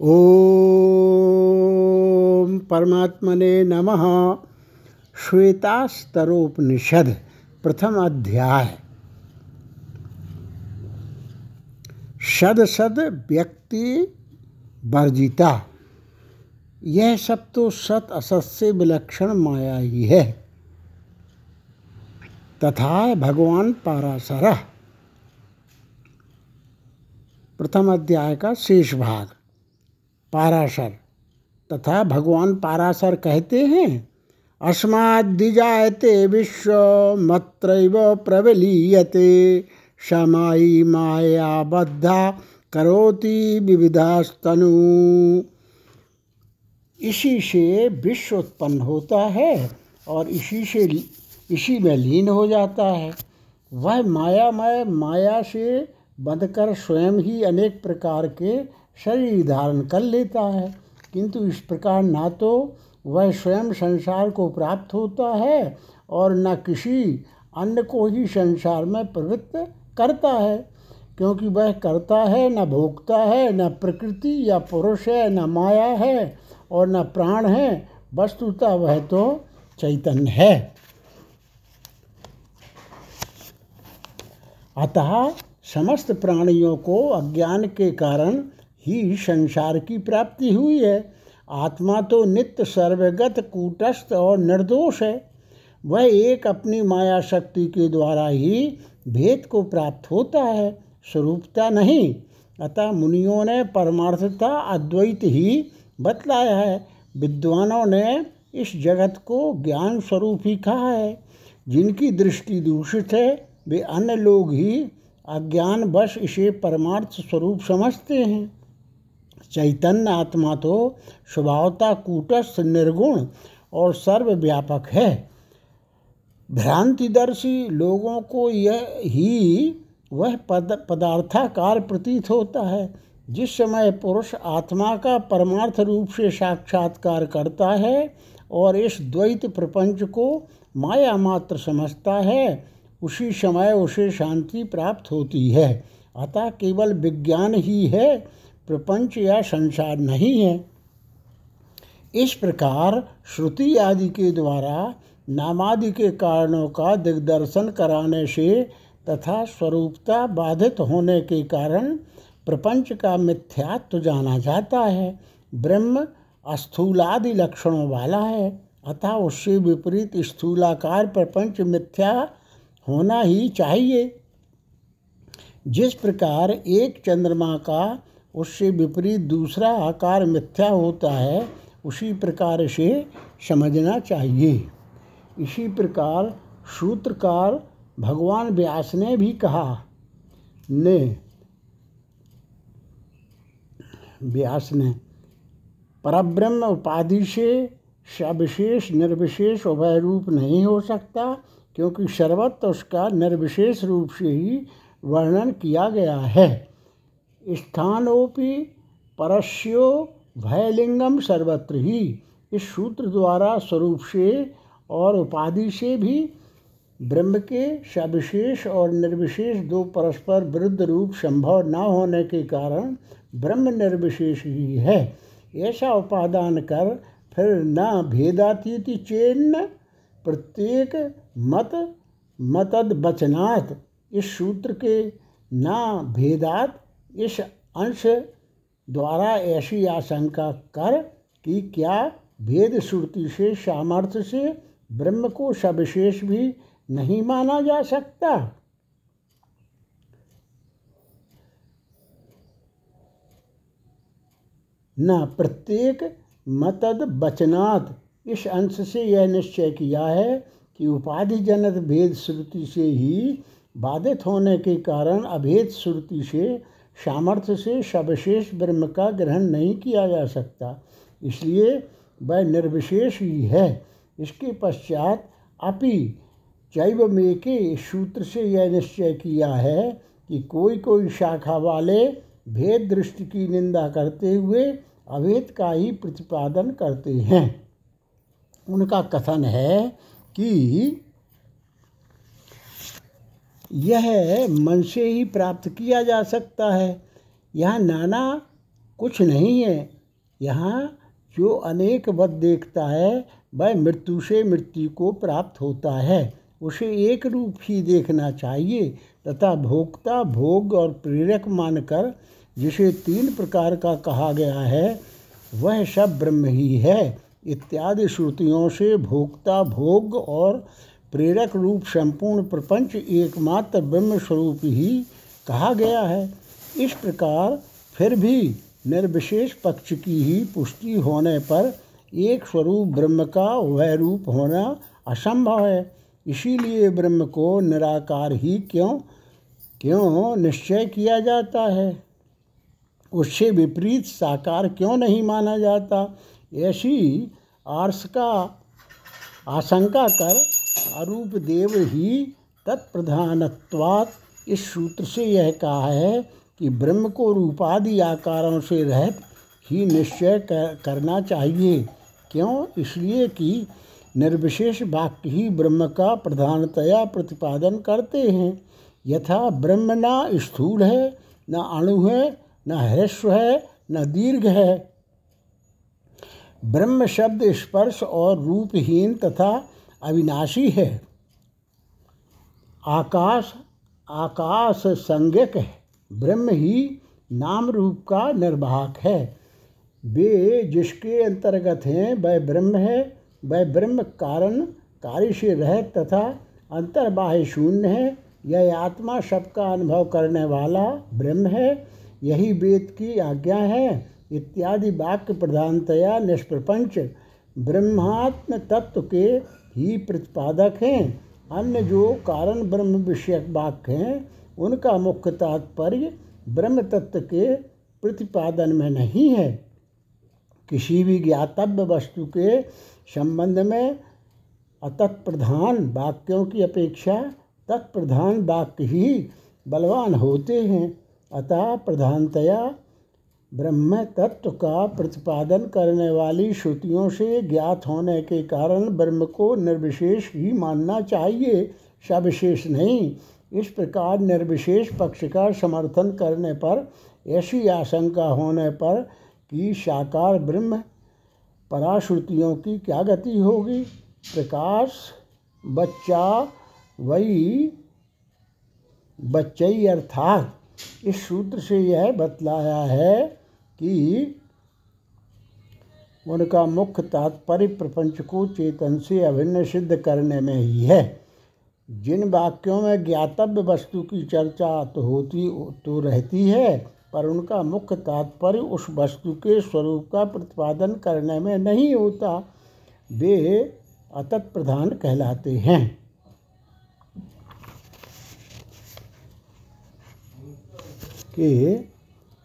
ओम परमात्मने नमः। श्वेतास्तरोपनिषद, प्रथम अध्याय। सद सद व्यक्ति वर्जिता। यह सब तो सत असत से विलक्षण माया ही है। तथा भगवान पाराशर। प्रथम अध्याय का शेष भाग। पाराशर। तथा भगवान पाराशर कहते हैं अस्माद्दिजायते विश्व मत्रैव प्रबलीयते। समाई माया बद्धा करोति विविधास्तनु। इसी से विश्व उत्पन्न होता है और इसी से, इसी में लीन हो जाता है। वह माया मायामय माया से बंधकर स्वयं ही अनेक प्रकार के शरीर धारण कर लेता है। किंतु इस प्रकार ना तो वह स्वयं संसार को प्राप्त होता है और न किसी अन्य को ही संसार में प्रवृत्त करता है। क्योंकि वह करता है, न भोगता है, न प्रकृति या पुरुष है, न माया है और न प्राण है, वस्तुतः वह तो चैतन्य है। अतः समस्त प्राणियों को अज्ञान के कारण ही संसार की प्राप्ति हुई है। आत्मा तो नित्य सर्वगत कूटस्थ और निर्दोष है। वह एक अपनी माया शक्ति के द्वारा ही भेद को प्राप्त होता है, स्वरूपता नहीं। अतः मुनियों ने परमार्थता अद्वैत ही बतलाया है। विद्वानों ने इस जगत को ज्ञान स्वरूप ही कहा है। जिनकी दृष्टि दूषित है, वे अन्य लोग ही अज्ञान वश इसे परमार्थ स्वरूप समझते हैं। चैतन्य आत्मा तो स्वभावता कूटस्थ निर्गुण और सर्वव्यापक है। भ्रांतिदर्शी लोगों को यह ही वह पद, पदार्थाकार प्रतीत होता है, जिस समय पुरुष आत्मा का परमार्थ रूप से साक्षात्कार करता है और इस द्वैत प्रपंच को माया मात्र समझता है, उसी समय उसे शांति प्राप्त होती है। अतः केवल विज्ञान ही है प्रपंच या संसार नहीं है। इस प्रकार श्रुति आदि के द्वारा, नामादि के कारणों का दिग्दर्शन कराने से तथा स्वरूपता बाधित होने के कारण प्रपंच का मिथ्यात्व जाना जाता है। ब्रह्म अस्थूलादि लक्षणों वाला है, अतः उससे विपरीत स्थूलाकार प्रपंच मिथ्या होना ही चाहिए। जिस प्रकार एक चंद्रमा का उससे विपरीत दूसरा आकार मिथ्या होता है, उसी प्रकार से समझना चाहिए। इसी प्रकार सूत्रकार भगवान व्यास ने भी कहा, ने व्यास ने, परब्रह्म उपाधि से सविशेष निर्विशेष उभय रूप नहीं हो सकता, क्योंकि सर्वत्र उसका निर्विशेष रूप से ही वर्णन किया गया है। स्थानोपि परस्यो भयलिंगम सर्वत्र ही। इस सूत्र द्वारा स्वरूप से और उपाधि से भी ब्रह्म के सविशेष और निर्विशेष दो परस्पर विरुद्ध रूप संभव न होने के कारण ब्रह्म निर्विशेष ही है। ऐसा उपादान कर फिर न भेदातीति चेन्न प्रत्येक मत मतद बचनात् इस सूत्र के न भेदात इस अंश द्वारा ऐसी आशंका कर कि क्या भेद श्रुति से सामर्थ्य से ब्रह्म को सविशेष भी नहीं माना जा सकता? न प्रत्येक मतद बचनात् इस अंश से यह निश्चय किया है कि उपाधि जनक भेद श्रुति से ही बाधित होने के कारण अभेद श्रुति से सामर्थ्य से सविशेष ब्रह्म का ग्रहण नहीं किया जा सकता। इसलिए वह निर्विशेष ही है। इसके पश्चात अपि जैव में के सूत्र से यह निश्चय किया है कि कोई कोई शाखा वाले भेद दृष्टि की निंदा करते हुए अभेद का ही प्रतिपादन करते हैं। उनका कथन है कि यह मन से ही प्राप्त किया जा सकता है। यह नाना कुछ नहीं है। यहाँ जो अनेक वध देखता है, वह मृत्यु से मृत्यु को प्राप्त होता है। उसे एक रूप ही देखना चाहिए, तथा भोक्ता भोग और प्रेरक मानकर जिसे तीन प्रकार का कहा गया है, वह सब ब्रह्म ही है। इत्यादि श्रुतियों से भोक्ता भोग और प्रेरक रूप संपूर्ण प्रपंच एकमात्र ब्रह्म स्वरूप ही कहा गया है। इस प्रकार फिर भी निर्विशेष पक्ष की ही पुष्टि होने पर एक स्वरूप ब्रह्म का वह रूप होना असंभव है। इसीलिए ब्रह्म को निराकार ही क्यों क्यों निश्चय किया जाता है? उससे विपरीत साकार क्यों नहीं माना जाता? ऐसी आर्स का आशंका कर अरूप देव ही तत्प्रधानत्वात्। इस सूत्र से यह कहा है कि ब्रह्म को रूपादि आकारों से रहित ही निश्चय करना चाहिए। क्यों? इसलिए कि निर्विशेष वाक्य ही ब्रह्म का प्रधानतया प्रतिपादन करते हैं। यथा ब्रह्म न स्थूल है, न अणु है, न ह्रस्व है, न दीर्घ है। ब्रह्म शब्द स्पर्श और रूपहीन तथा अविनाशी है। आकाश आकाश संज्ञक है। ब्रह्म ही नाम रूप का निर्वाहक है। वे जिसके अंतर्गत हैं, वह ब्रह्म है। वह ब्रह्म कारण कार्य से तथा अंतर्बाह्य शून्य है। यह आत्मा सबका अनुभव करने वाला ब्रह्म है। यही वेद की आज्ञा है। इत्यादि वाक्य प्रधानतया निष्प्रपंच ब्रह्मात्म तत्व के ही प्रतिपादक हैं। अन्य जो कारण ब्रह्म विषयक वाक्य हैं, उनका मुख्य तात्पर्य ब्रह्म तत्व के प्रतिपादन में नहीं है। किसी भी ज्ञातव्य वस्तु के संबंध में अतत्प्रधान वाक्यों की अपेक्षा तत्प्रधान वाक्य ही बलवान होते हैं। अतः प्रधानतया ब्रह्म तत्व का प्रतिपादन करने वाली श्रुतियों से ज्ञात होने के कारण ब्रह्म को निर्विशेष ही मानना चाहिए, सविशेष नहीं। इस प्रकार निर्विशेष पक्ष का समर्थन करने पर, ऐसी आशंका होने पर कि साकार ब्रह्म पराश्रुतियों की क्या गति होगी? प्रकाश, बच्चा, वही, बच्चई अर्थात इस सूत्र से यह बतलाया है कि उनका मुख्य तात्पर्य प्रपंच को चेतन से अभिन्न सिद्ध करने में ही है। जिन वाक्यों में ज्ञातव्य वस्तु की चर्चा तो होती तो रहती है, पर उनका मुख्य तात्पर्य उस वस्तु के स्वरूप का प्रतिपादन करने में नहीं होता, वे अतत प्रधान कहलाते हैं। कि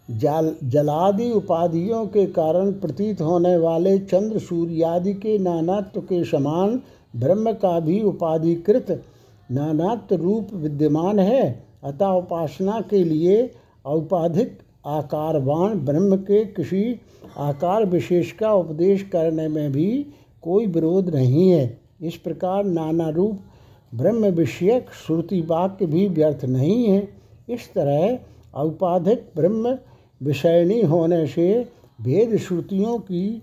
जल, जलादि उपाधियों के कारण प्रतीत होने वाले चंद्र सूर्यादि के नानात्व के समान ब्रह्म का भी उपाधिकृत नानात्व रूप विद्यमान है। अतः उपासना के लिए औपाधिक आकारवान ब्रह्म के किसी आकार विशेष का उपदेश करने में भी कोई विरोध नहीं है। इस प्रकार नाना रूप ब्रह्म विषयक श्रुति वाक्य भी व्यर्थ नहीं है। इस तरह औपाधिक ब्रह्म विषयणी होने से भेद श्रुतियों की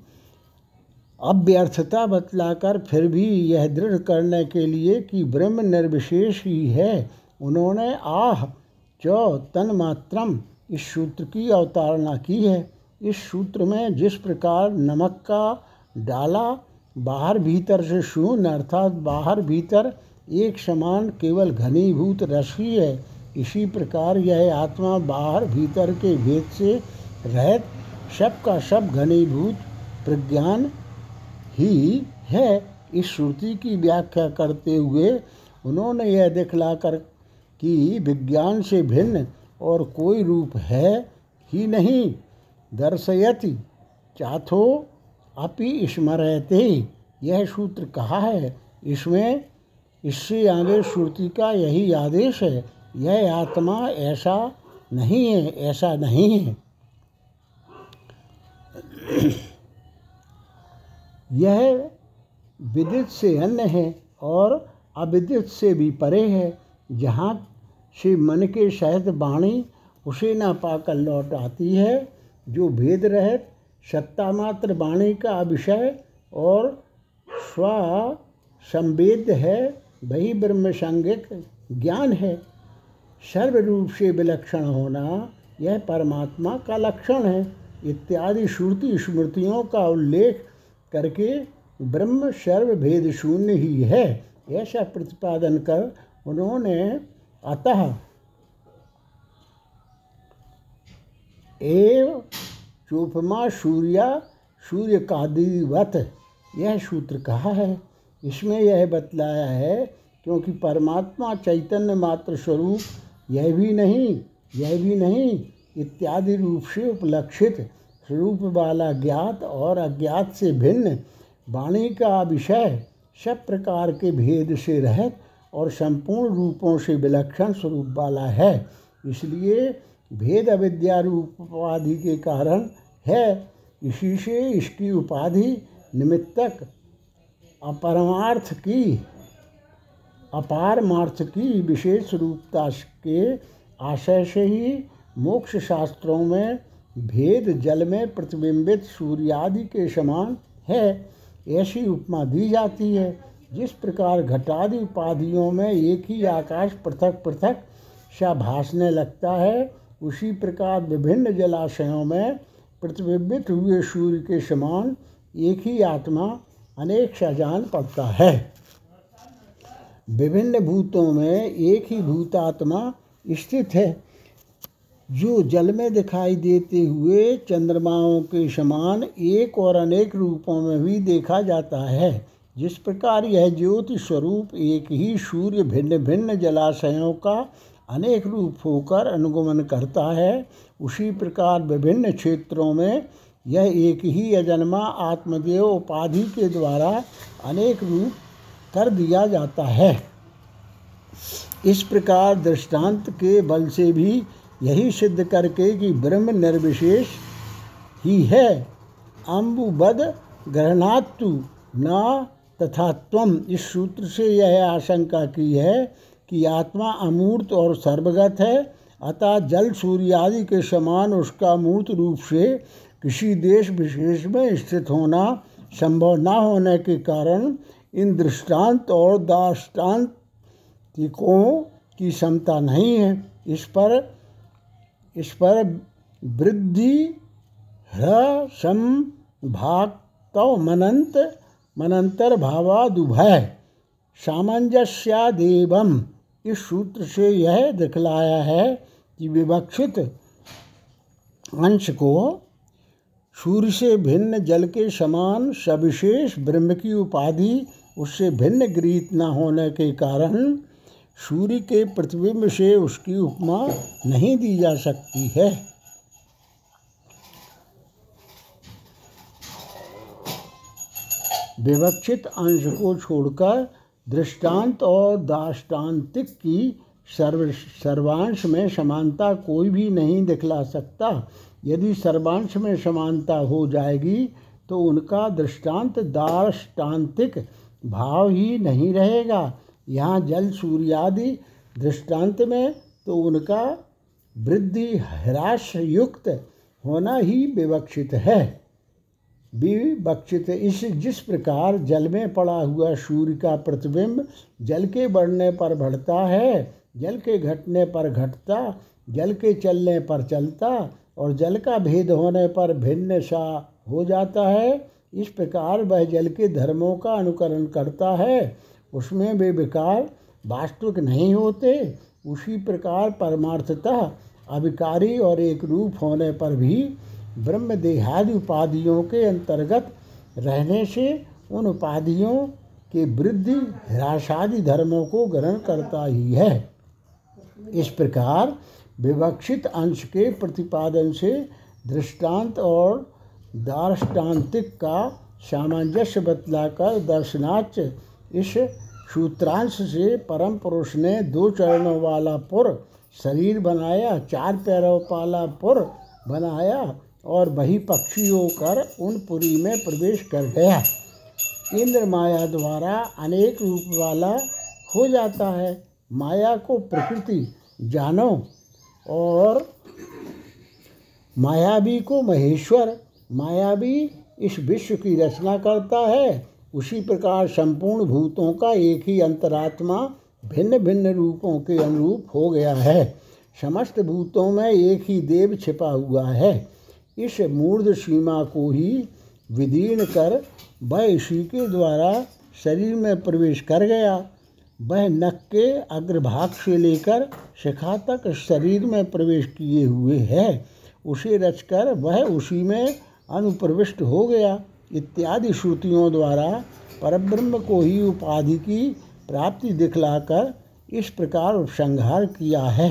अव्यर्थता बतलाकर फिर भी यह दृढ़ करने के लिए कि ब्रह्म निर्विशेष ही है। उन्होंने आह, च, तन्मात्रम इस सूत्र की अवतारणा की है। इस सूत्र में जिस प्रकार नमक का डाला बाहर भीतर से शून्य, अर्थात बाहर भीतर एक समान केवल घनीभूत रस ही है इसी प्रकार यह आत्मा बाहर भीतर के भेद से रहित, शब का शब घनीभूत प्रज्ञान ही है। इस श्रुति की व्याख्या करते हुए उन्होंने यह दिखलाकर कि विज्ञान से भिन्न और कोई रूप है ही नहीं। दर्शयति चाथो अपि स्मरते यह सूत्र कहा है। इसमें, इससे आगे श्रुति का यही आदेश है। यह आत्मा ऐसा नहीं है, ऐसा नहीं है। यह विदित से अन्य है और अविदित से भी परे है। जहाँ से मन के शहद वाणी उसे न पाकर लौट आती है, जो भेद रहित सत्ता मात्र वाणी का विषय और स्व संवेद है, वही ब्रह्म संगिक ज्ञान है। सर्व रूप से विलक्षण होना, यह परमात्मा का लक्षण है। इत्यादि श्रुति स्मृतियों का उल्लेख करके ब्रह्म सर्व भेद शून्य ही है, ऐसा प्रतिपादन कर उन्होंने अतः एव चोपमा सूर्या सूर्य कादिवत यह सूत्र कहा है। इसमें यह बतलाया है, क्योंकि परमात्मा चैतन्य मात्र स्वरूप यह भी नहीं, यह भी नहीं, इत्यादि रूप से उपलक्षित स्वरूप वाला ज्ञात और अज्ञात से भिन्न वाणी का विषय सब प्रकार के भेद से रहित और संपूर्ण रूपों से विलक्षण स्वरूप वाला है। इसलिए भेद अविद्या रूप उपाधि के कारण है। इसी से इसकी उपाधि निमित्तक अपरमार्थ की अपारमार्थ की विशेष रूपता के आशय से ही मोक्ष शास्त्रों में भेद जल में प्रतिबिंबित सूर्यादि के समान है, ऐसी उपमा दी जाती है, जिस प्रकार घटादि उपाधियों में एक ही आकाश पृथक पृथक सा भासने लगता है, उसी प्रकार विभिन्न जलाशयों में प्रतिबिंबित हुए सूर्य के समान एक ही आत्मा अनेक सा जान पड़ता है। विभिन्न भूतों में एक ही भूतात्मा स्थित है। जो जल में दिखाई देते हुए चंद्रमाओं के समान एक और अनेक रूपों में भी देखा जाता है। जिस प्रकार यह ज्योति स्वरूप एक ही सूर्य भिन्न भिन्न जलाशयों का अनेक रूप होकर अनुगमन करता है, उसी प्रकार विभिन्न क्षेत्रों में यह एक ही अजन्मा आत्मदेव उपाधि के द्वारा अनेक रूप कर दिया जाता है। इस प्रकार दृष्टांत के बल से भी यही सिद्ध करके कि ब्रह्म निर्विशेष ही है। अम्बुबद ग्रहणातु न तथा इस सूत्र से यह आशंका की है कि आत्मा अमूर्त और सर्वगत है, अतः जल सूर्य आदि के समान उसका मूर्त रूप से किसी देश विशेष में स्थित होना संभव न होने के कारण इन दृष्टांत और दाष्टान्तिकों की क्षमता नहीं है। इस पर इस पर वृद्धि ह्रसम भाग तव मनंत मनंतर भावादुभय सामंजस्यादेवम। इस सूत्र से यह दिखलाया है कि विवक्षित अंश को सूर्य से भिन्न जल के समान सविशेष ब्रह्म की उपाधि उससे भिन्न गृहित न होने के कारण सूर्य के प्रतिबिंब से उसकी उपमा नहीं दी जा सकती है। विवक्षित अंश को छोड़कर दृष्टांत और दाष्टान्तिक की सर्व, सर्वांश में समानता कोई भी नहीं दिखला सकता। यदि सर्वांश में समानता हो जाएगी तो उनका दृष्टांत दाष्टान्तिक भाव ही नहीं रहेगा। यहाँ जल सूर्यादि दृष्टांत में तो उनका वृद्धि ह्रास युक्त होना ही विवक्षित है। विवक्षित इस जिस प्रकार जल में पड़ा हुआ सूर्य का प्रतिबिंब जल के बढ़ने पर बढ़ता है, जल के घटने पर घटता, जल के चलने पर चलता और जल का भेद होने पर भिन्न सा हो जाता है इस प्रकार वह जल के धर्मों का अनुकरण करता है। उसमें वे विकार वास्तविक नहीं होते। उसी प्रकार परमार्थतः अविकारी और एक रूप होने पर भी ब्रह्म देहादि उपाधियों के अंतर्गत रहने से उन उपाधियों के वृद्धि, ह्रासादि धर्मों को ग्रहण करता ही है। इस प्रकार विवक्षित अंश के प्रतिपादन से दृष्टांत और दार्ष्टान्तिक का सामंजस्य बतलाकर दर्शनाच इस सूत्रांश से परम पुरुष ने दो चरणों वाला पुर, शरीर बनाया, चार पैरों वाला पुर बनाया और वही पक्षी होकर उन पुरी में प्रवेश कर गया। इंद्र माया द्वारा अनेक रूप वाला हो जाता है। माया को प्रकृति जानो और मायावी को महेश्वर मायावी इस विश्व की रचना करता है। उसी प्रकार संपूर्ण भूतों का एक ही अंतरात्मा भिन्न भिन्न रूपों के अनुरूप हो गया है। समस्त भूतों में एक ही देव छिपा हुआ है। इस मूर्ध सीमा को ही विदीर्ण कर वह इसी के द्वारा शरीर में प्रवेश कर गया। वह नक के अग्रभाग से लेकर शिखा तक शरीर में प्रवेश किए हुए है। उसे रचकर वह उसी में अनुप्रविष्ट हो गया। इत्यादि श्रुतियों द्वारा परब्रह्म को ही उपाधि की प्राप्ति दिखलाकर इस प्रकार उपसंहार किया है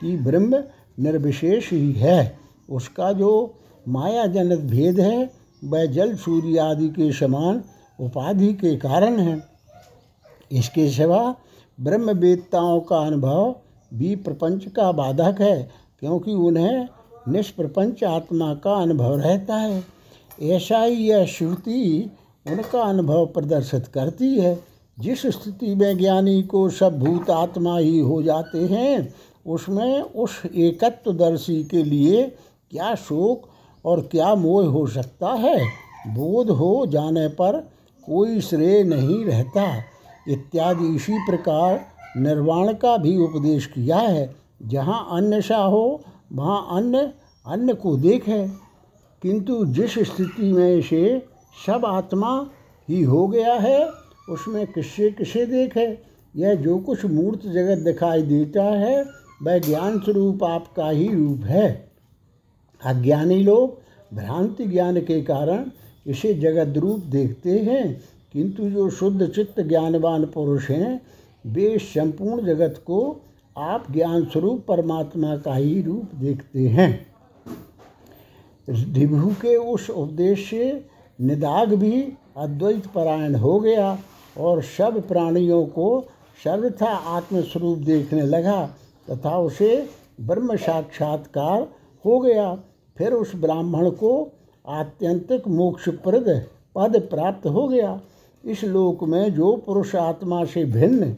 कि ब्रह्म निर्विशेष ही है। उसका जो माया भेद है, वह जल सूर्य आदि के समान उपाधि के कारण है। इसके सिवा ब्रह्म वेदताओं का अनुभव भी प्रपंच का बाधक है, क्योंकि उन्हें निष्प्रपंच आत्मा का अनुभव रहता है। ऐसा ही यह श्रुति उनका अनुभव प्रदर्शित करती है। जिस स्थिति में ज्ञानी को सब भूत आत्मा ही हो जाते हैं, उसमें उस एकत्वदर्शी के लिए क्या शोक और क्या मोह हो सकता है? बोध हो जाने पर कोई श्रेय नहीं रहता। इत्यादि इसी प्रकार निर्वाण का भी उपदेश किया है। जहाँ अन्य सा हो वहाँ अन्य अन्य को देखे, किंतु जिस स्थिति में इसे सब आत्मा ही हो गया है, उसमें किससे किसे देखे? यह जो कुछ मूर्त जगत दिखाई देता है, वह ज्ञान स्वरूप आपका ही रूप है। अज्ञानी लोग भ्रांति ज्ञान के कारण इसे जगत रूप देखते हैं, किंतु जो शुद्ध चित्त ज्ञानवान पुरुष हैं, वे संपूर्ण जगत को आप ज्ञान स्वरूप परमात्मा का ही रूप देखते हैं। विभु के उस उपदेश से निदाग भी अद्वैत परायण हो गया और सब प्राणियों को सर्वथा आत्मस्वरूप देखने लगा तथा उसे ब्रह्म साक्षात्कार हो गया। फिर उस ब्राह्मण को आत्यंतिक मोक्षप्रद पद प्राप्त हो गया। इस लोक में जो पुरुष आत्मा से भिन्न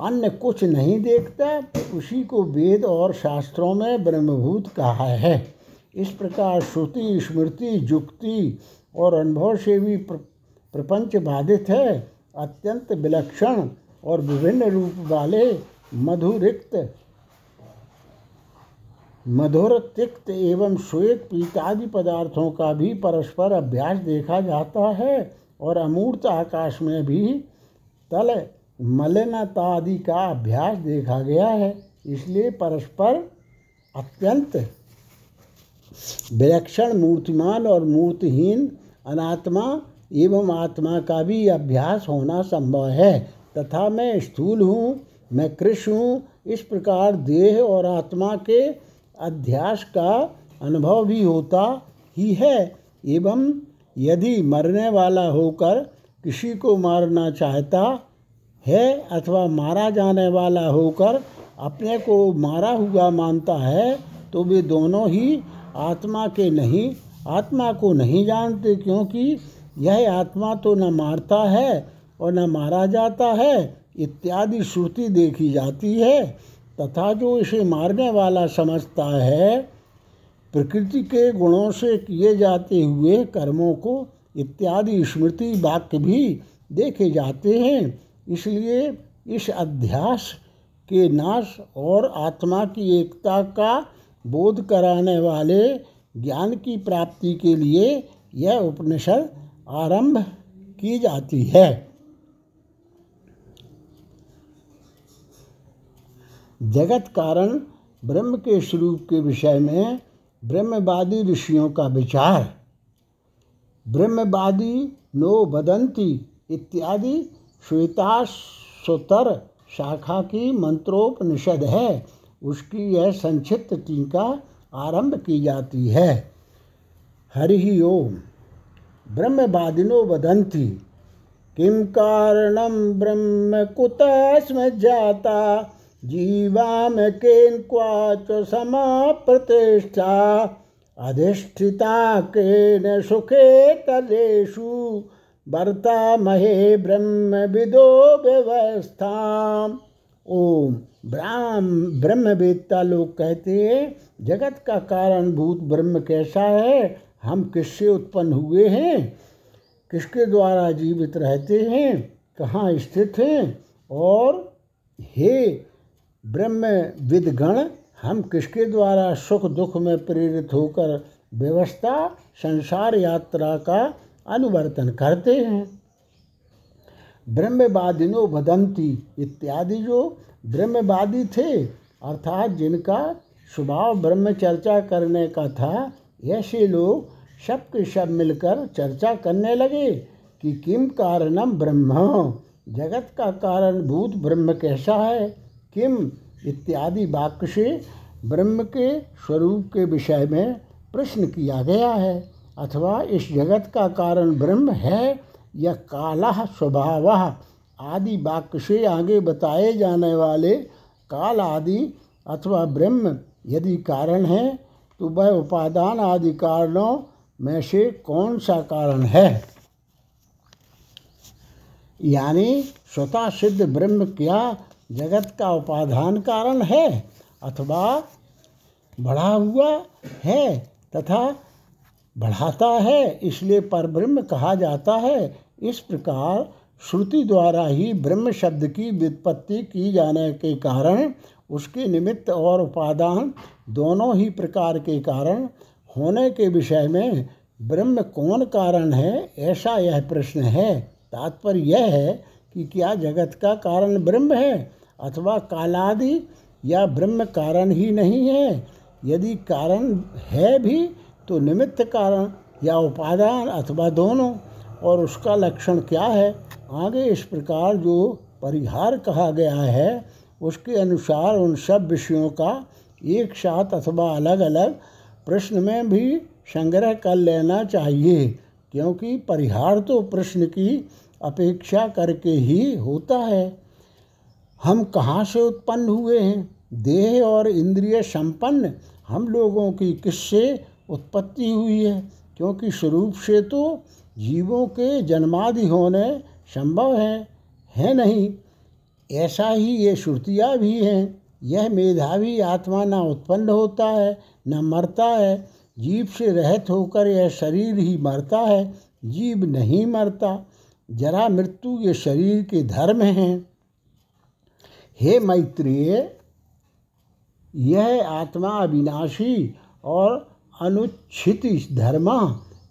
अन्य कुछ नहीं देखता, उसी को वेद और शास्त्रों में ब्रह्मभूत कहा है। इस प्रकार श्रुति, स्मृति, जुक्ति और अनुभव से भी प्रपंच बाधित है। अत्यंत विलक्षण और विभिन्न रूप वाले मधुरिक्त मधुर तिक्त एवं श्वेत पीतादि पदार्थों का भी परस्पर अभ्यास देखा जाता है और अमूर्त आकाश में भी तल मलिनता आदि का अभ्यास देखा गया है। इसलिए परस्पर अत्यंत विलक्षण, मूर्तिमान और मूर्तिहीन अनात्मा एवं आत्मा का भी अभ्यास होना संभव है। तथा मैं स्थूल हूँ, मैं कृष हूँ, इस प्रकार देह और आत्मा के अध्यास का अनुभव भी होता ही है। एवं यदि मरने वाला होकर किसी को मारना चाहता है अथवा मारा जाने वाला होकर अपने को मारा हुआ मानता है तो वे दोनों ही आत्मा के नहीं, आत्मा को नहीं जानते क्योंकि यह आत्मा तो न मारता है और न मारा जाता है, इत्यादि श्रुति देखी जाती है। तथा जो इसे मारने वाला समझता है, प्रकृति के गुणों से किए जाते हुए कर्मों को इत्यादि स्मृति वाक्य भी देखे जाते हैं। इसलिए इस अध्यास के नाश और आत्मा की एकता का बोध कराने वाले ज्ञान की प्राप्ति के लिए यह उपनिषद आरंभ की जाती है। जगत कारण ब्रह्म के स्वरूप के विषय में ब्रह्मवादी ऋषियों का विचार, ब्रह्मवादी नो बदंती इत्यादि श्वेताश्वतर शाखा की मंत्रोपनिषद है। उसकी यह संक्षिप्त टीका आरंभ की जाती है। हरि ओम। ब्रह्मवादिनो वदन्ति, किं कारणं ब्रह्म कुतः स्म जाता, जीवाम केन क्वाच समाप्रतिष्ठा, अधिष्ठिता केन सुखे तलेषु वर्ता महे ब्रह्म विदो व्यवस्था ओम ब्रह्म, ब्रह्मवेत्ता लोग कहते हैं, जगत का कारण भूत ब्रह्म कैसा है? हम किससे उत्पन्न हुए हैं? किसके द्वारा जीवित रहते हैं? कहाँ स्थित हैं? और हे ब्रह्म विदगण हम किसके द्वारा सुख दुख में प्रेरित होकर व्यवस्था, संसार यात्रा का अनुवर्तन करते हैं। ब्रह्मवादिनो वदंती इत्यादि जो ब्रह्मवादी थे, अर्थात जिनका स्वभाव ब्रह्म चर्चा करने का था, ऐसे लोग सब के सब मिलकर चर्चा करने लगे कि किम कारणम ब्रह्म? जगत का कारण भूत ब्रह्म कैसा है? किम? इत्यादि वाक्य से ब्रह्म के स्वरूप के विषय में प्रश्न किया गया है। अथवा इस जगत का कारण ब्रह्म है या काला स्वभाव। आदि वाक्य से आगे बताए जाने वाले काल आदि अथवा ब्रह्म यदि कारण है तो वह उपादान आदि कारणों में से कौन सा कारण है? यानी स्वतः सिद्ध ब्रह्म क्या जगत का उपादान कारण है अथवा बढ़ा हुआ है तथा बढ़ाता है, इसलिए परब्रह्म कहा जाता है। इस प्रकार श्रुति द्वारा ही ब्रह्म शब्द की व्युत्पत्ति की जाने के कारण, उसके निमित्त और उपादान दोनों ही प्रकार के कारण होने के विषय में ब्रह्म कौन कारण है, ऐसा यह प्रश्न है। तात्पर्य यह है कि क्या जगत का कारण ब्रह्म है, अथवा कालादि या ब्रह्म कारण ही नहीं है। यदि कारण है भी तो निमित्त कारण या उपादान अथवा दोनों, और उसका लक्षण क्या है? आगे इस प्रकार जो परिहार कहा गया है, उसके अनुसार उन सब विषयों का एक साथ अथवा अलग अलग प्रश्न में भी संग्रह कर लेना चाहिए, क्योंकि परिहार तो प्रश्न की अपेक्षा करके ही होता है। हम कहाँ से उत्पन्न हुए हैं? देह और इंद्रिय संपन्न हम लोगों की किससे उत्पत्ति हुई है, क्योंकि स्वरूप से तो जीवों के जन्मादि होने संभव है है नहीं। ऐसा ही ये श्रुतियाँ भी हैं। यह मेधावी आत्मा न उत्पन्न होता है, न मरता है। जीव से रहित होकर यह शरीर ही मरता है, जीव नहीं मरता। जरा मृत्यु ये शरीर के धर्म हैं। हे मैत्रेय, यह आत्मा अविनाशी और अनुच्छित धर्म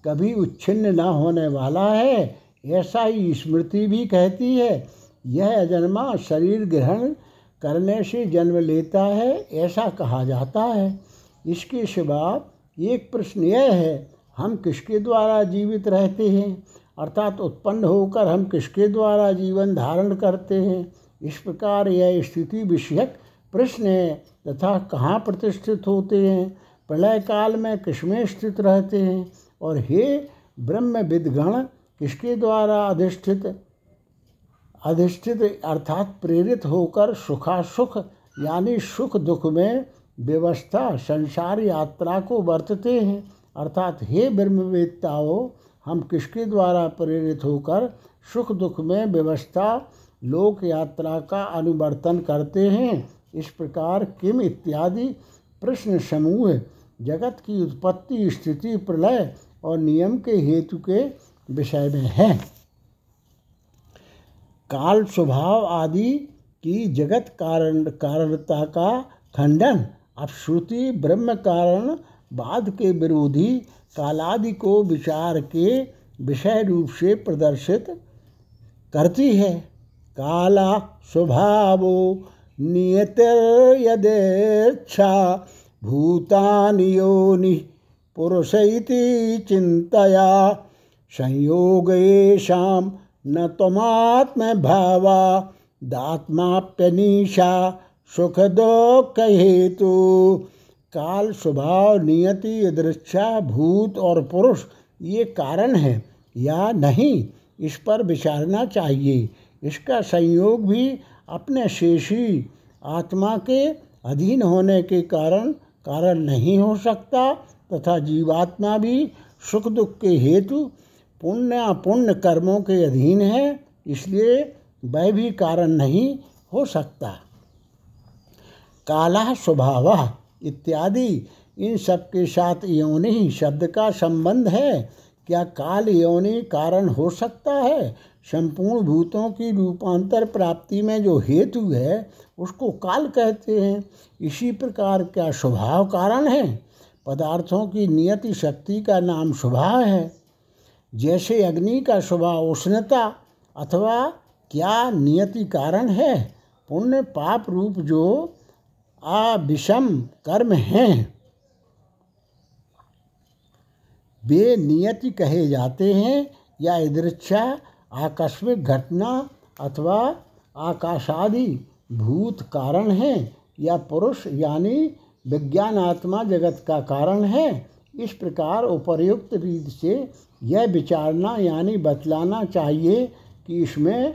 कभी उच्छिन्न न होने वाला है, ऐसा ही स्मृति भी कहती है। यह अजन्मा शरीर ग्रहण करने से जन्म लेता है, ऐसा कहा जाता है। इसके सिवा एक प्रश्न यह है, हम किसके द्वारा जीवित रहते हैं? अर्थात उत्पन्न होकर हम किसके द्वारा जीवन धारण करते हैं? इस प्रकार यह स्थिति विषयक प्रश्न है, तथा कहाँ प्रतिष्ठित होते हैं? प्रलय काल में किसमें स्थित रहते हैं। और हे ब्रह्म विदगण किसके द्वारा अधिष्ठित? अधिष्ठित अर्थात प्रेरित होकर सुखासुख, यानी सुख दुख में व्यवस्था, संसार यात्रा को बरतते हैं। अर्थात हे ब्रह्मवेत्ताओं, हम किसके द्वारा प्रेरित होकर सुख दुख में व्यवस्था, लोक यात्रा का अनुवर्तन करते हैं? इस प्रकार किम इत्यादि प्रश्न समूह जगत की उत्पत्ति, स्थिति, प्रलय और नियम के हेतु के विषय में है। काल स्वभाव आदि की जगत कारण, कारणता का खंडन अब श्रुति ब्रह्म कारण, बाद के विरोधी, कालादि को विचार के विषय रूप से प्रदर्शित करती है। काला स्वभावो नियतिर्यदेच्छा भूतानि योनि पुरुष इति चिंतया संयोगेशा न तमात्म भावा दात्माप्यनीशा सुख दुख हेतु काल, स्वभाव, नियति दृक्षा भूत और पुरुष, ये कारण है या नहीं, इस पर विचारना चाहिए। इसका संयोग भी अपने शेषी आत्मा के अधीन होने के कारण कारण नहीं हो सकता, तथा जीवात्मा भी सुख दुख के हेतु पुण्य पुण्य कर्मों के अधीन है, इसलिए वह भी कारण नहीं हो सकता। काला स्वभाव इत्यादि, इन सब के साथ योनि शब्द का संबंध है। क्या काल योनि कारण हो सकता है? संपूर्ण भूतों की रूपांतर प्राप्ति में जो हेतु है, उसको काल कहते हैं। इसी प्रकार क्या स्वभाव कारण है? पदार्थों की नियति शक्ति का नाम स्वभाव है। जैसे अग्नि का स्वभाव उष्णता अथवा क्या नियति कारण है? पुण्य पाप रूप जो अविषम कर्म हैं। वे नियति कहे जाते हैं या इदृच्छा आकस्मिक घटना अथवा आकाशादि भूत कारण हैं या पुरुष यानी विज्ञानात्मा जगत का कारण है। इस प्रकार उपर्युक्त रीत से यह विचारना यानी बतलाना चाहिए कि इसमें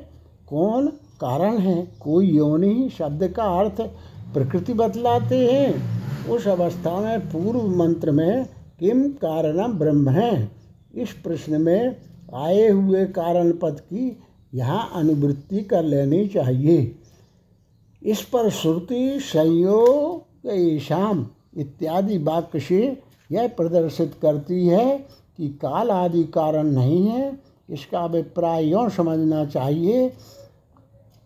कौन कारण है। कोई योनि शब्द का अर्थ प्रकृति बतलाते हैं। उस अवस्था में पूर्व मंत्र में किम कारणम ब्रह्म है? इस प्रश्न में आए हुए कारण पद की यहाँ अनुवृत्ति कर लेनी चाहिए। इस पर श्रुति, संयोग ईशाम इत्यादि वाक्य से यह प्रदर्शित करती है कि काल आदि कारण नहीं है। इसका अभिप्राय यूँ समझना चाहिए,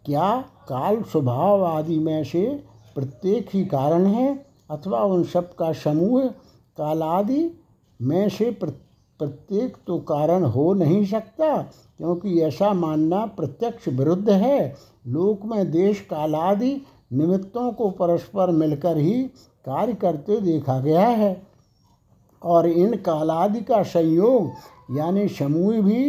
क्या काल स्वभाव आदि में से प्रत्येक ही कारण है अथवा उन सब का समूह कालादि में से प्रत्येक तो कारण हो नहीं सकता, क्योंकि ऐसा मानना प्रत्यक्ष विरुद्ध है। लोक में देश कालादि निमित्तों को परस्पर मिलकर ही कार्य करते देखा गया है। और इन कालादि का संयोग, यानी समूह भी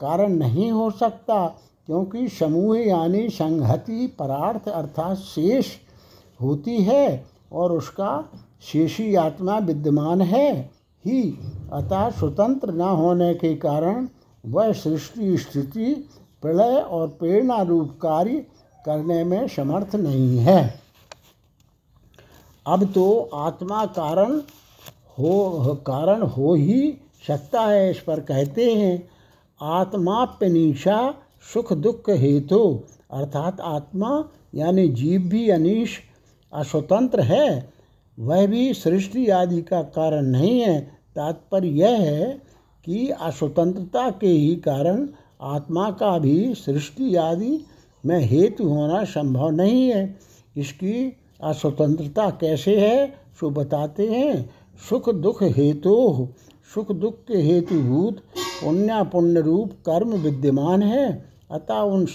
कारण नहीं हो सकता, क्योंकि समूह यानी संहति परार्थ अर्थात शेष होती है और उसका शेषी आत्मा विद्यमान है। ही अतः स्वतंत्र न होने के कारण वह सृष्टि, स्थिति, प्रलय और प्रेरणा रूप कार्य करने में समर्थ नहीं है। अब तो आत्मा कारण हो कारण हो ही सकता है, इस पर कहते हैं, आत्माप्यनीशा सुख दुख हेतु, अर्थात आत्मा यानी जीव भी अनिश, अस्वतंत्र है। वह भी सृष्टि आदि का कारण नहीं है। तात्पर्य यह है कि अस्वतंत्रता के ही कारण आत्मा का भी सृष्टि आदि में हेतु होना संभव नहीं है। इसकी अस्वतंत्रता कैसे है, सो बताते हैं। सुख दुख हेतु सुख दुख के हेतुभूत पुण्य पुण्य रूप कर्म विद्यमान है। अतः उन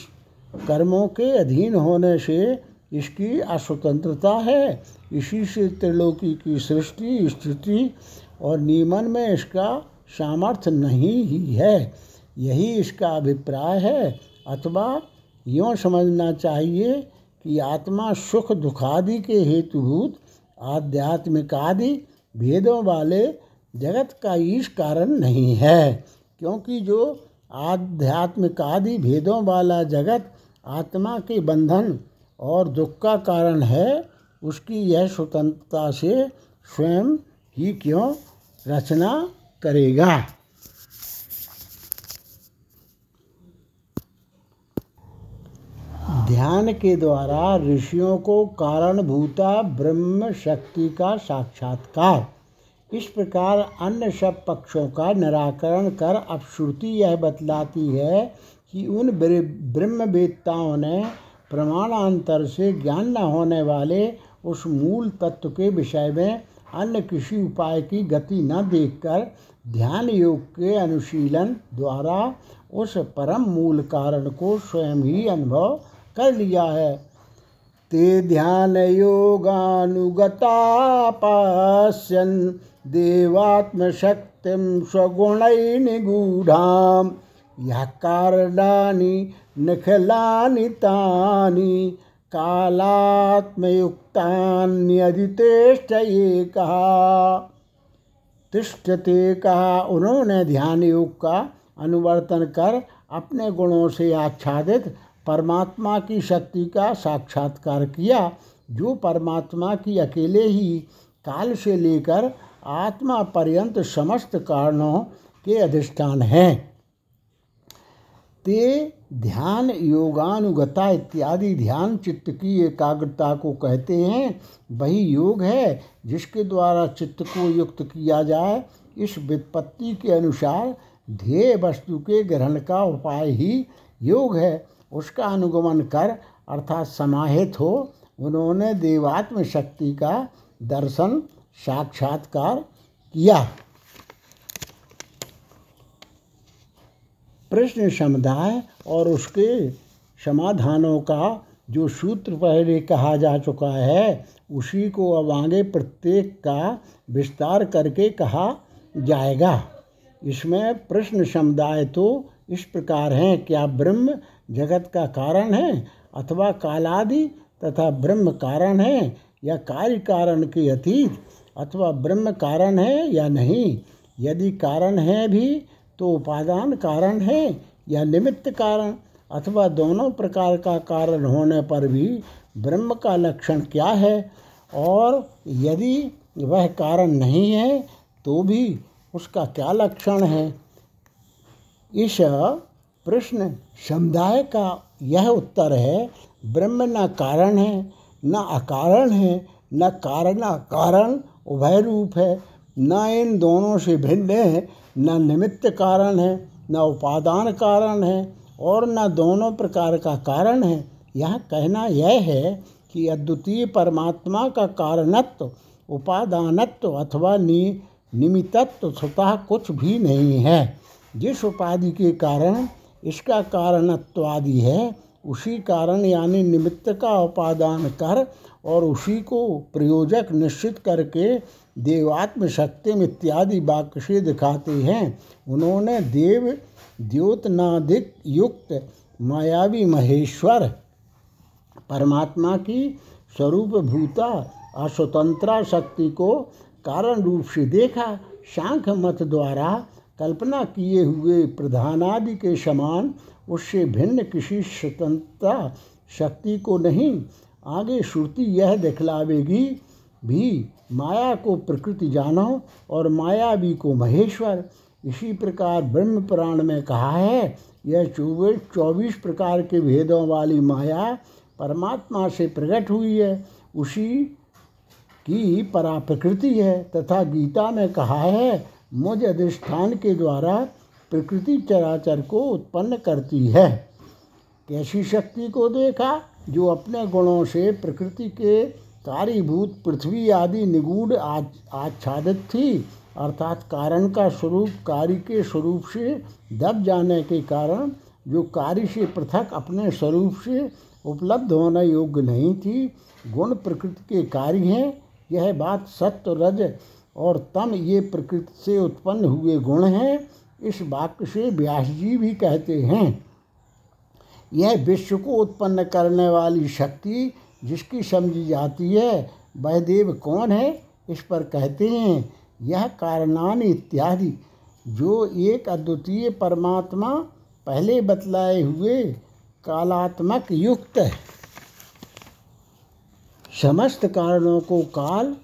कर्मों के अधीन होने से इसकी अस्वतंत्रता है। इसी से त्रिलोकी की सृष्टि, स्थिति और नियमन में इसका सामर्थ्य नहीं ही है। यही इसका अभिप्राय है। अथवा यों समझना चाहिए कि आत्मा सुख दुखादि के हेतुभूत आध्यात्मिक आदि भेदों वाले जगत का ईश कारण नहीं है। क्योंकि जो आध्यात्मिक आदि भेदों वाला जगत आत्मा के बंधन और दुख का कारण है, उसकी यह स्वतंत्रता से स्वयं ही क्यों रचना करेगा? ध्यान के द्वारा ऋषियों को कारणभूता ब्रह्म शक्ति का साक्षात्कार। इस प्रकार अन्य सब पक्षों का निराकरण कर अब श्रुति यह बतलाती है कि उन ब्रह्मवेदताओं ने प्रमाणांतर से ज्ञान न होने वाले उस मूल तत्व के विषय में अन्य किसी उपाय की गति न देखकर ध्यान योग के अनुशीलन द्वारा उस परम मूल कारण को स्वयं ही अनुभव कर लिया है। ते ध्यान योगानुगता पश्यन् देवात्मशक्तिं स्वगुण यः कारणानि निखिलानि तानि कालात्मयुक्तान्यदितेष्ट एकः तिष्ठते कहा उन्होंने ध्यान योग का अनुवर्तन कर अपने गुणों से आच्छादित परमात्मा की शक्ति का साक्षात्कार किया, जो परमात्मा की अकेले ही काल से लेकर आत्मा पर्यंत समस्त कारणों के अधिष्ठान हैं। ते ध्यान योगानुगता इत्यादि ध्यान चित्त की एकाग्रता को कहते हैं। वही योग है जिसके द्वारा चित्त को युक्त किया जाए। इस विपत्ति के अनुसार ध्येय वस्तु के ग्रहण का उपाय ही योग है। उसका अनुगमन कर अर्थात समाहित हो। उन्होंने देवात्म शक्ति का दर्शन साक्षात्कार किया। प्रश्न समुदाय और उसके समाधानों का जो सूत्र पहले कहा जा चुका है, उसी को अब आगे प्रत्येक का विस्तार करके कहा जाएगा। इसमें प्रश्न समुदाय तो इस प्रकार हैं, क्या ब्रह्म जगत का कारण है अथवा कालादि तथा ब्रह्म कारण है या कार्य कारण के अतीत अथवा ब्रह्म कारण है या नहीं? यदि कारण है भी तो उपादान कारण है या निमित्त कारण, अथवा दोनों प्रकार का कारण होने पर भी ब्रह्म का लक्षण क्या है? और यदि वह कारण नहीं है तो भी उसका क्या लक्षण है? इस प्रश्न समुदाय का यह उत्तर है, ब्रह्म न कारण है, न अकारण है, न कारण कारण उभय रूप है। न इन दोनों से भिन्न है, न निमित्त कारण है, न उपादान कारण है और न दोनों प्रकार का कारण है। यह कहना यह है कि अद्वितीय परमात्मा का कारणत्व, उपादानत्व अथवा नि, निमित्तत्व स्वतः कुछ भी नहीं है। जिस उपाधि के कारण इसका कारणत्व आदि है, उसी कारण यानी निमित्त का उपादान कर और उसी को प्रयोजक निश्चित करके देवात्म शक्ति इत्यादि वाक्य दिखाते हैं। उन्होंने देव द्योतनाधिक युक्त मायावी महेश्वर, परमात्मा की स्वरूप भूता अस्वतंत्रा शक्ति को कारण रूप से देखा, शांख मत द्वारा कल्पना किए हुए प्रधानादि के समान उससे भिन्न किसी स्वतंत्रता शक्ति को नहीं, आगे श्रुति यह दिखलावेगी, भी माया को प्रकृति जानो और मायावी को महेश्वर। इसी प्रकार ब्रह्म पुराण में कहा है, यह चौबीस चौबीस प्रकार के भेदों वाली माया परमात्मा से प्रकट हुई है। उसी की परा प्रकृति है तथा गीता में कहा है, मुझ अधिष्ठान के द्वारा प्रकृति चराचर को उत्पन्न करती है। कैसी शक्ति को देखा, जो अपने गुणों से प्रकृति के कार्यभूत पृथ्वी आदि निगूढ़ आच्छादित थी, अर्थात कारण का स्वरूप कार्य के स्वरूप से दब जाने के कारण जो कार्य से पृथक अपने स्वरूप से उपलब्ध होना योग्य नहीं थी, गुण प्रकृति के कार्य हैं, यह बात सत्य रज और तम ये प्रकृति से उत्पन्न हुए गुण हैं, इस वाक्य से व्यास जी भी कहते हैं। यह विश्व को उत्पन्न करने वाली शक्ति जिसकी समझी जाती है, वह देव कौन है? इस पर कहते हैं, यह कारणान इत्यादि। जो एक अद्वितीय परमात्मा पहले बतलाए हुए कालात्मक युक्त है। समस्त कारणों को काल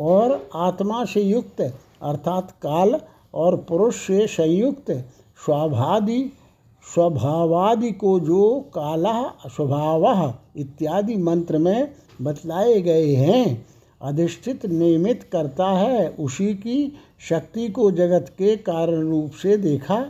और आत्मा से युक्त, अर्थात काल और पुरुष से संयुक्त, स्वाभादि स्वभावादि को जो काला स्वभाव इत्यादि मंत्र में बतलाए गए हैं, अधिष्ठित नियमित करता है, उसी की शक्ति को जगत के कारण रूप से देखा।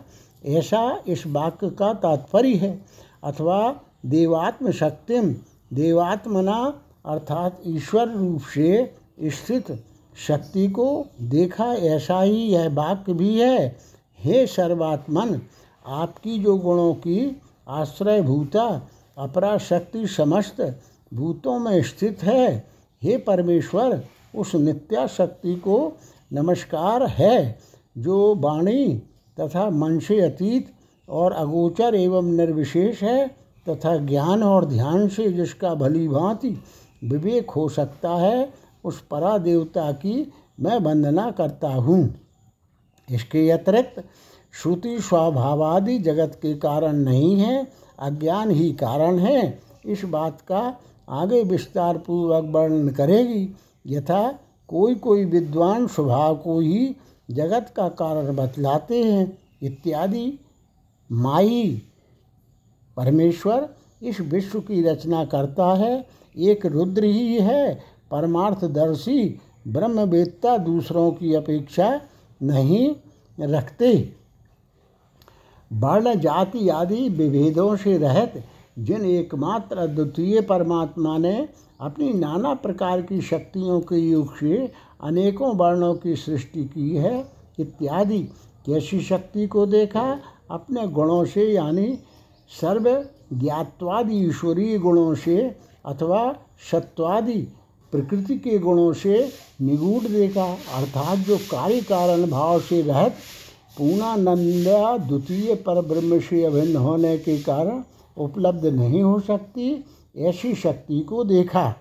ऐसा इस वाक्य का तात्पर्य है। अथवा देवात्म शक्तिम देवात्मना अर्थात ईश्वर रूप से स्थित शक्ति को देखा, ऐसा ही यह वाक्य भी है। हे सर्वात्मन आपकी जो गुणों की आश्रय भूता अपरा शक्ति समस्त भूतों में स्थित है, हे परमेश्वर, उस नित्या शक्ति को नमस्कार है, जो वाणी तथा मन से अतीत और अगोचर एवं निर्विशेष है तथा ज्ञान और ध्यान से जिसका भली भांति विवेक हो सकता है, उस परा देवता की मैं वंदना करता हूँ। इसके अतिरिक्त श्रुति स्वभावादि जगत के कारण नहीं है, अज्ञान ही कारण है। इस बात का आगे विस्तार पूर्वक वर्णन करेगी। यथा कोई कोई विद्वान स्वभाव को ही जगत का कारण बतलाते हैं, इत्यादि। माई परमेश्वर इस विश्व की रचना करता है, एक रुद्र ही है, परमार्थदर्शी, ब्रह्मवेत्ता दूसरों की अपेक्षा नहीं रखते। वर्ण जाति आदि विभेदों से रहित, जिन एकमात्र अद्वितीय परमात्मा ने अपनी नाना प्रकार की शक्तियों के योग से अनेकों वर्णों की सृष्टि की है, इत्यादि। कैसी शक्ति को देखा? अपने गुणों से, यानी सर्व ज्ञातवादि ईश्वरीय गुणों से अथवा सत्वादि प्रकृति के गुणों से निगूढ़ देखा, अर्थात जो कार्य कारण भाव से रहित पूर्णानंदा द्वितीय पर ब्रह्म से अभिन्न होने के कारण उपलब्ध नहीं हो सकती, ऐसी शक्ति को देखा।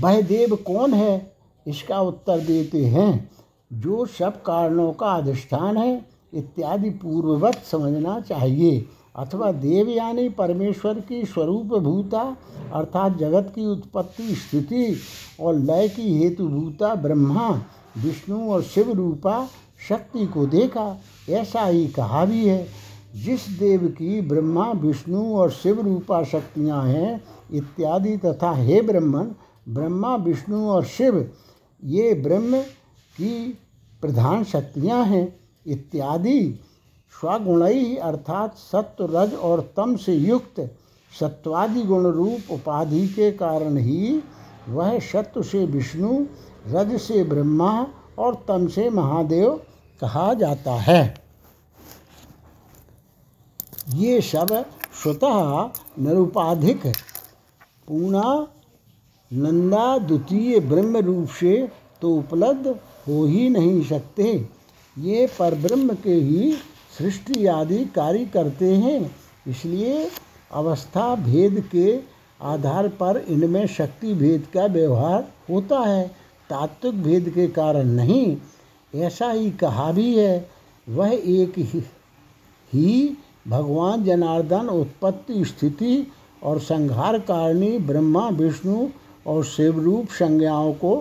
वह देव कौन है? इसका उत्तर देते हैं, जो सब कारणों का अधिष्ठान है, इत्यादि पूर्ववत समझना चाहिए। अथवा देव यानी परमेश्वर की स्वरूप भूता अर्थात जगत की उत्पत्ति स्थिति और लय की हेतु भूता ब्रह्मा, विष्णु और शिव रूपा शक्ति को देखा, ऐसा ही कहा भी है, जिस देव की ब्रह्मा, विष्णु और शिव रूपा शक्तियाँ हैं, इत्यादि तथा हे ब्रह्मन, ब्रह्मा, विष्णु और शिव, ये ब्रह्म की प्रधान शक्तियाँ हैं, इत्यादि। स्वगुणई अर्थात सत्व रज और तम से युक्त सत्वादि गुण रूप उपाधि के कारण ही वह सत्व से विष्णु, रज से ब्रह्मा और तम से महादेव कहा जाता है। ये सब स्वतः निरुपाधिक पूना नंदा द्वितीय ब्रह्म रूप से तो उपलब्ध हो ही नहीं सकते। ये परब्रह्म के ही सृष्टि आदि कार्य करते हैं, इसलिए अवस्था भेद के आधार पर इनमें शक्ति भेद का व्यवहार होता है। तात्विक भेद के कारण नहीं ऐसा ही कहा भी है, वह एक ही भगवान जनार्दन उत्पत्ति स्थिति और संहार कारणी ब्रह्मा, विष्णु और शिवरूप संज्ञाओं को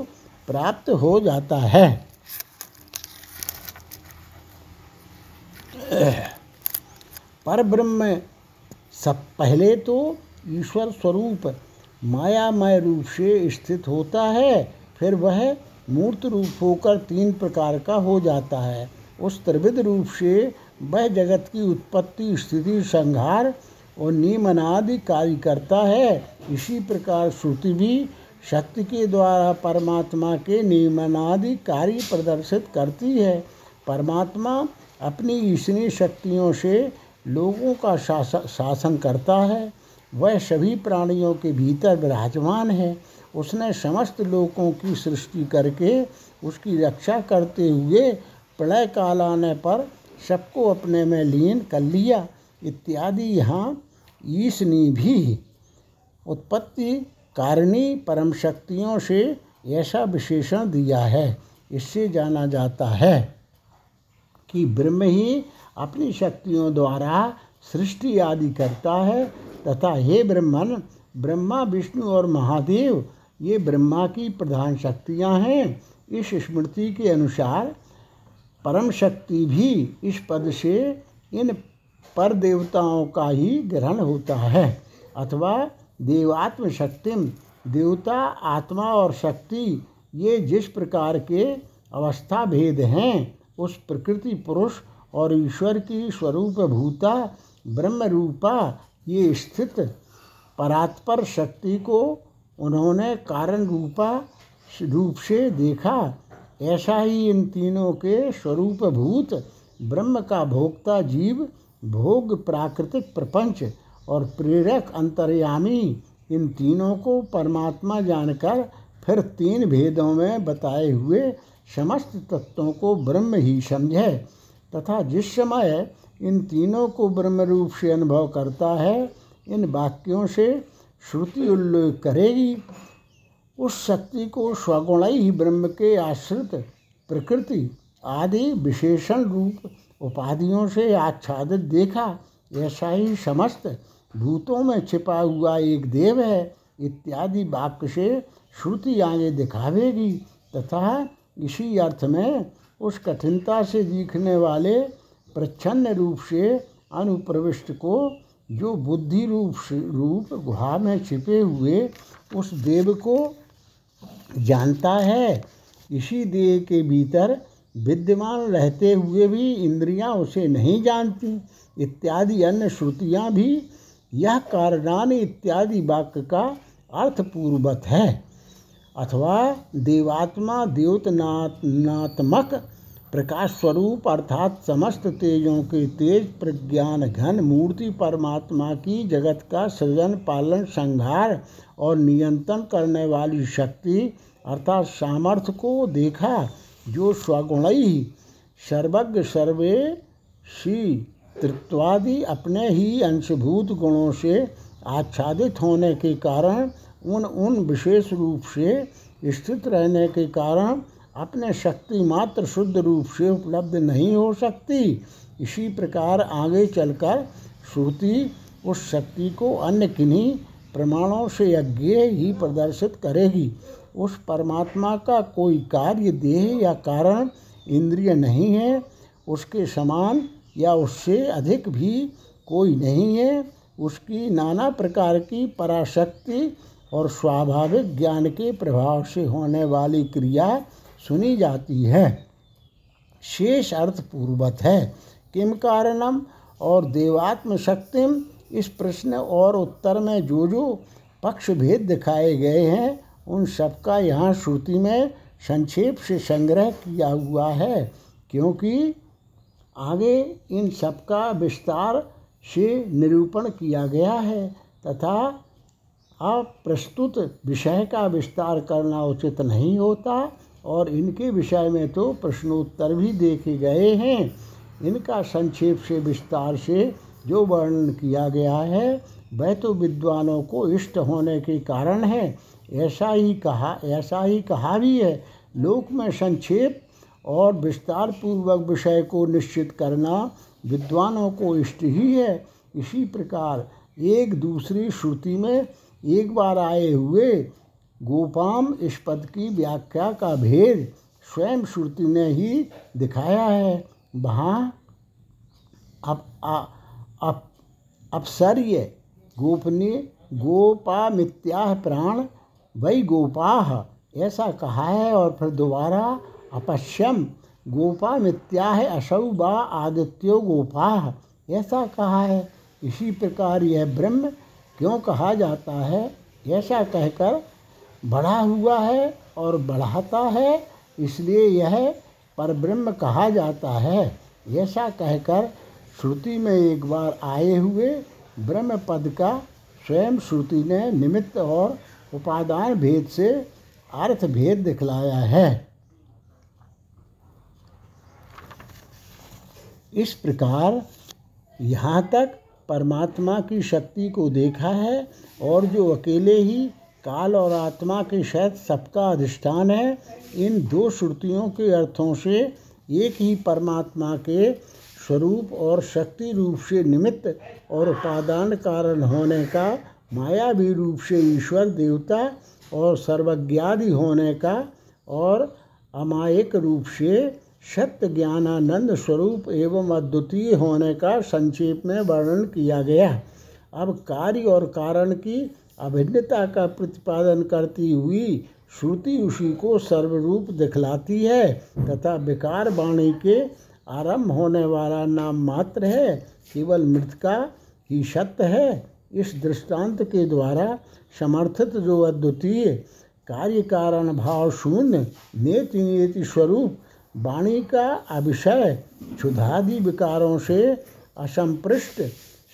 प्राप्त हो जाता है। पर ब्रह्म, सब पहले तो ईश्वर स्वरूप मायामय रूप से स्थित होता है, फिर वह मूर्त रूप होकर तीन प्रकार का हो जाता है। उस त्रिविध रूप से वह जगत की उत्पत्ति, स्थिति, संहार और नियमनादि कार्य करता है। इसी प्रकार श्रुति भी शक्ति के द्वारा परमात्मा के नियमनादि कार्य प्रदर्शित करती है। परमात्मा अपनी ईश्वरीय शक्तियों से लोगों का शासन करता है। वह सभी प्राणियों के भीतर विराजमान है। उसने समस्त लोगों की सृष्टि करके उसकी रक्षा करते हुए प्रलय काल आने पर सबको अपने में लीन कर लिया, इत्यादि। यहाँ ईसनी भी उत्पत्ति कारणी परम शक्तियों से ऐसा विशेषण दिया है। इससे जाना जाता है कि ब्रह्म ही अपनी शक्तियों द्वारा सृष्टि आदि करता है, तथा हे ब्रह्मन, ब्रह्मा, विष्णु और महादेव ये ब्रह्मा की प्रधान शक्तियाँ हैं। इस स्मृति के अनुसार परम शक्ति भी इस पद से इन पर देवताओं का ही ग्रहण होता है। अथवा देवात्म शक्ति देवता, आत्मा और शक्ति, ये जिस प्रकार के अवस्था भेद हैं, उस प्रकृति पुरुष और ईश्वर की स्वरूप भूता ब्रह्म रूपा ये स्थित परात्पर शक्ति को उन्होंने कारण रूपा रूप से देखा। ऐसा ही इन तीनों के स्वरूप भूत ब्रह्म का भोक्ता जीव, भोग प्राकृतिक प्रपंच और प्रेरक अंतर्यामी इन तीनों को परमात्मा जानकर फिर तीन भेदों में बताए हुए समस्त तत्वों को ब्रह्म ही समझे तथा जिस समय इन तीनों को ब्रह्म रूप से अनुभव करता है, इन वाक्यों से श्रुति उल्लेख करेगी। उस शक्ति को स्वगुण ही ब्रह्म के आश्रित प्रकृति आदि विशेषण रूप उपाधियों से आच्छादित देखा, ऐसा ही समस्त भूतों में छिपा हुआ एक देव है, इत्यादि वाक्य से श्रुति आगे दिखावेगी तथा इसी अर्थ में उस कठिनता से दिखने वाले प्रच्छन्न रूप से अनुप्रविष्ट को जो बुद्धि रूप रूप गुहा में छिपे हुए उस देव को जानता है, इसी देह के भीतर विद्यमान रहते हुए भी इंद्रियाँ उसे नहीं जानती, इत्यादि अन्य श्रुतियाँ भी यह कारणान इत्यादि वाक्य का अर्थपूर्वत है। अथवा देवात्मा द्योतनात्मक प्रकाश स्वरूप अर्थात समस्त तेजों के तेज प्रज्ञान घन मूर्ति परमात्मा की जगत का सृजन, पालन, संहार और नियंत्रण करने वाली शक्ति अर्थात सामर्थ्य को देखा, जो स्वगुण ही सर्वज्ञ, सर्वे श्री तृत्वादि अपने ही अंशभूत गुणों से आच्छादित होने के कारण, उन उन विशेष रूप से स्थित रहने के कारण अपने शक्ति मात्र शुद्ध रूप से उपलब्ध नहीं हो सकती। इसी प्रकार आगे चलकर श्रुति उस शक्ति को अन्य किन्हीं प्रमाणों से अज्ञ ही प्रदर्शित करेगी। उस परमात्मा का कोई कार्य देह या कारण इंद्रिय नहीं है, उसके समान या उससे अधिक भी कोई नहीं है। उसकी नाना प्रकार की पराशक्ति और स्वाभाविक ज्ञान के प्रभाव से होने वाली क्रिया सुनी जाती है। शेष अर्थ पूर्वत है। किम कारणम और देवात्म शक्तिम? इस प्रश्न और उत्तर में जो जो पक्ष भेद दिखाए गए हैं, उन सबका यहाँ श्रुति में संक्षेप से संग्रह किया हुआ है। क्योंकि आगे इन सबका विस्तार से निरूपण किया गया है तथा अब प्रस्तुत विषय का विस्तार करना उचित नहीं होता। और इनके विषय में तो प्रश्नोत्तर भी देखे गए हैं। इनका संक्षेप से, विस्तार से जो वर्णन किया गया है, वह तो विद्वानों को इष्ट होने के कारण है। ऐसा ही कहा, ऐसा ही कहा भी है। लोक में संक्षेप और विस्तार पूर्वक विषय को निश्चित करना विद्वानों को इष्ट ही है। इसी प्रकार एक दूसरी श्रुति में एक बार आए हुए गोपाम इस पद की व्याख्या का भेद स्वयं श्रुति ने ही दिखाया है। वहाँ अप, अप, अपसर्य गोपनीय गोपा मित्या प्राण वही गोपाह ऐसा कहा है और फिर दोबारा अपश्यम गोपा मित्या है असौ बा आदित्यो गोपाह ऐसा कहा है। इसी प्रकार यह ब्रह्म क्यों कहा जाता है ऐसा कहकर बढ़ा हुआ है और बढ़ाता है, इसलिए यह परब्रह्म कहा जाता है। ऐसा कहकर श्रुति में एक बार आए हुए ब्रह्म पद का स्वयं श्रुति ने निमित्त और उपादान भेद से अर्थ भेद दिखलाया है। इस प्रकार यहाँ तक परमात्मा की शक्ति को देखा है और जो अकेले ही काल और आत्मा की सहित सबका अधिष्ठान है। इन दो श्रुतियों के अर्थों से एक ही परमात्मा के स्वरूप और शक्ति रूप से निमित्त और उपादान कारण होने का मायावी रूप से ईश्वर देवता और सर्वज्ञादि होने का और अमायिक रूप से सत्य ज्ञानानंद स्वरूप एवं अद्वितीय होने का संक्षेप में वर्णन किया गया। अब कार्य और कारण की अभिन्नता का प्रतिपादन करती हुई श्रुति उसी को सर्वरूप दिखलाती है तथा विकार वाणी के आरंभ होने वाला नाम मात्र है, केवल मृतका ही सत्य है। इस दृष्टांत के द्वारा समर्थित जो अद्वितीय कार्य कारण भाव शून्य, नेति नेति स्वरूप, वाणी का अभिषय, क्षुधादि विकारों से असंपृष्ट,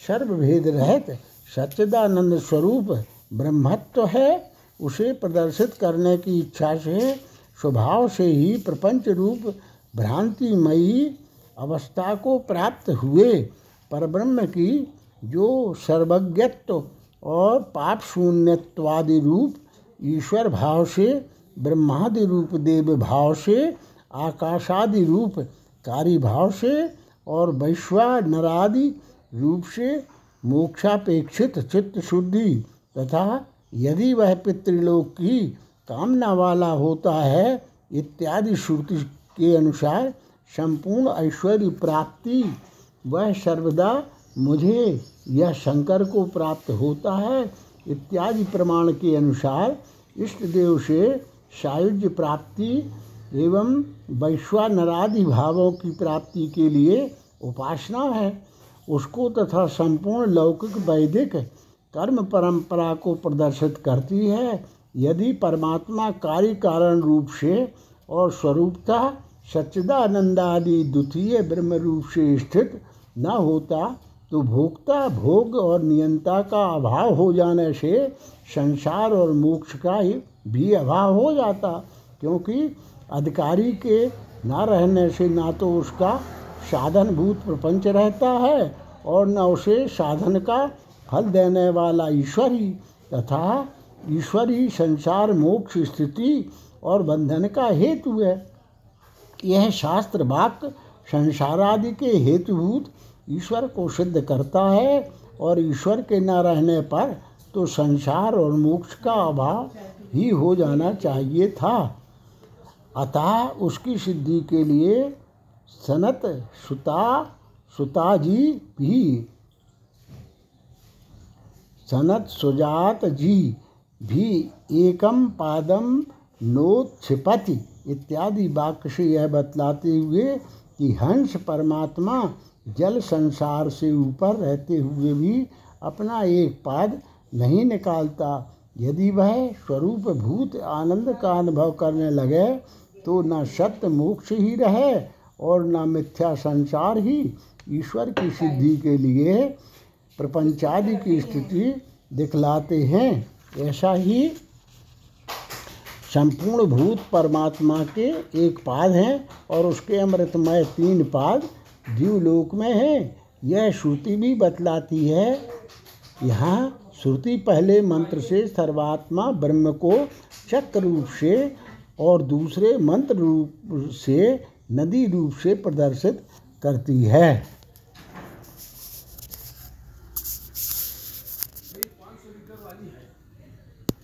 सर्वभेद रहित, सच्चिदानंद स्वरूप ब्रह्मत्व है, उसे प्रदर्शित करने की इच्छा से, स्वभाव से ही प्रपंच रूप भ्रांतिमयी अवस्था को प्राप्त हुए परब्रह्म की जो सर्वज्ञत्व और पाप शून्यत्वादि रूप ईश्वर भाव से, ब्रह्मादि रूप देव भाव से, आकाशादि रूप कार्य भाव से और वैश्वानरादि रूप से मोक्षापेक्षित चित्त शुद्धि तथा यदि वह पितृलोक की कामना वाला होता है, इत्यादि श्रुति के अनुसार संपूर्ण ऐश्वर्य प्राप्ति, वह सर्वदा मुझे यह शंकर को प्राप्त होता है, इत्यादि प्रमाण के अनुसार इष्ट देव से सायुज्य प्राप्ति एवं वैश्वानरादि भावों की प्राप्ति के लिए उपासना है। उसको तथा संपूर्ण लौकिक वैदिक कर्म परंपरा को प्रदर्शित करती है। यदि परमात्मा कार्य कारण रूप से और स्वरूपता सच्चिदानंदादि द्वितीय ब्रह्म रूप से स्थित न होता तो भोक्ता भोग और नियंता का अभाव हो जाने से संसार और मोक्ष का भी अभाव हो जाता, क्योंकि अधिकारी के न रहने से ना तो उसका साधनभूत प्रपंच रहता है और न उसे साधन का फल देने वाला ईश्वर ही तथा ईश्वर ही संसार, मोक्ष, स्थिति और बंधन का हेतु है। यह शास्त्र वाक्य संसारादि के हेतुभूत ईश्वर को सिद्ध करता है और ईश्वर के न रहने पर तो संसार और मोक्ष का अभाव ही हो जाना चाहिए था। अतः उसकी सिद्धि के लिए सनत सुता सुता जी भी सनत सुजात जी भी एकम पादम नोत्क्षिपति इत्यादि वाक्य से यह बतलाते हुए कि हंस परमात्मा जल संसार से ऊपर रहते हुए भी अपना एक पाद नहीं निकालता। यदि वह स्वरूप भूत आनंद का अनुभव करने लगे तो न सत्य मोक्ष ही रहे और न मिथ्या संसार ही ईश्वर की सिद्धि के लिए प्रपंचादि की स्थिति दिखलाते हैं। ऐसा ही संपूर्ण भूत परमात्मा के एक पाद हैं और उसके अमृतमय तीन पाद जीवलोक में हैं। यह श्रुति भी बतलाती है, यहाँ श्रुति पहले मंत्र से सर्वात्मा ब्रह्म को चक्र रूप से और दूसरे मंत्र रूप से नदी रूप से प्रदर्शित करती है।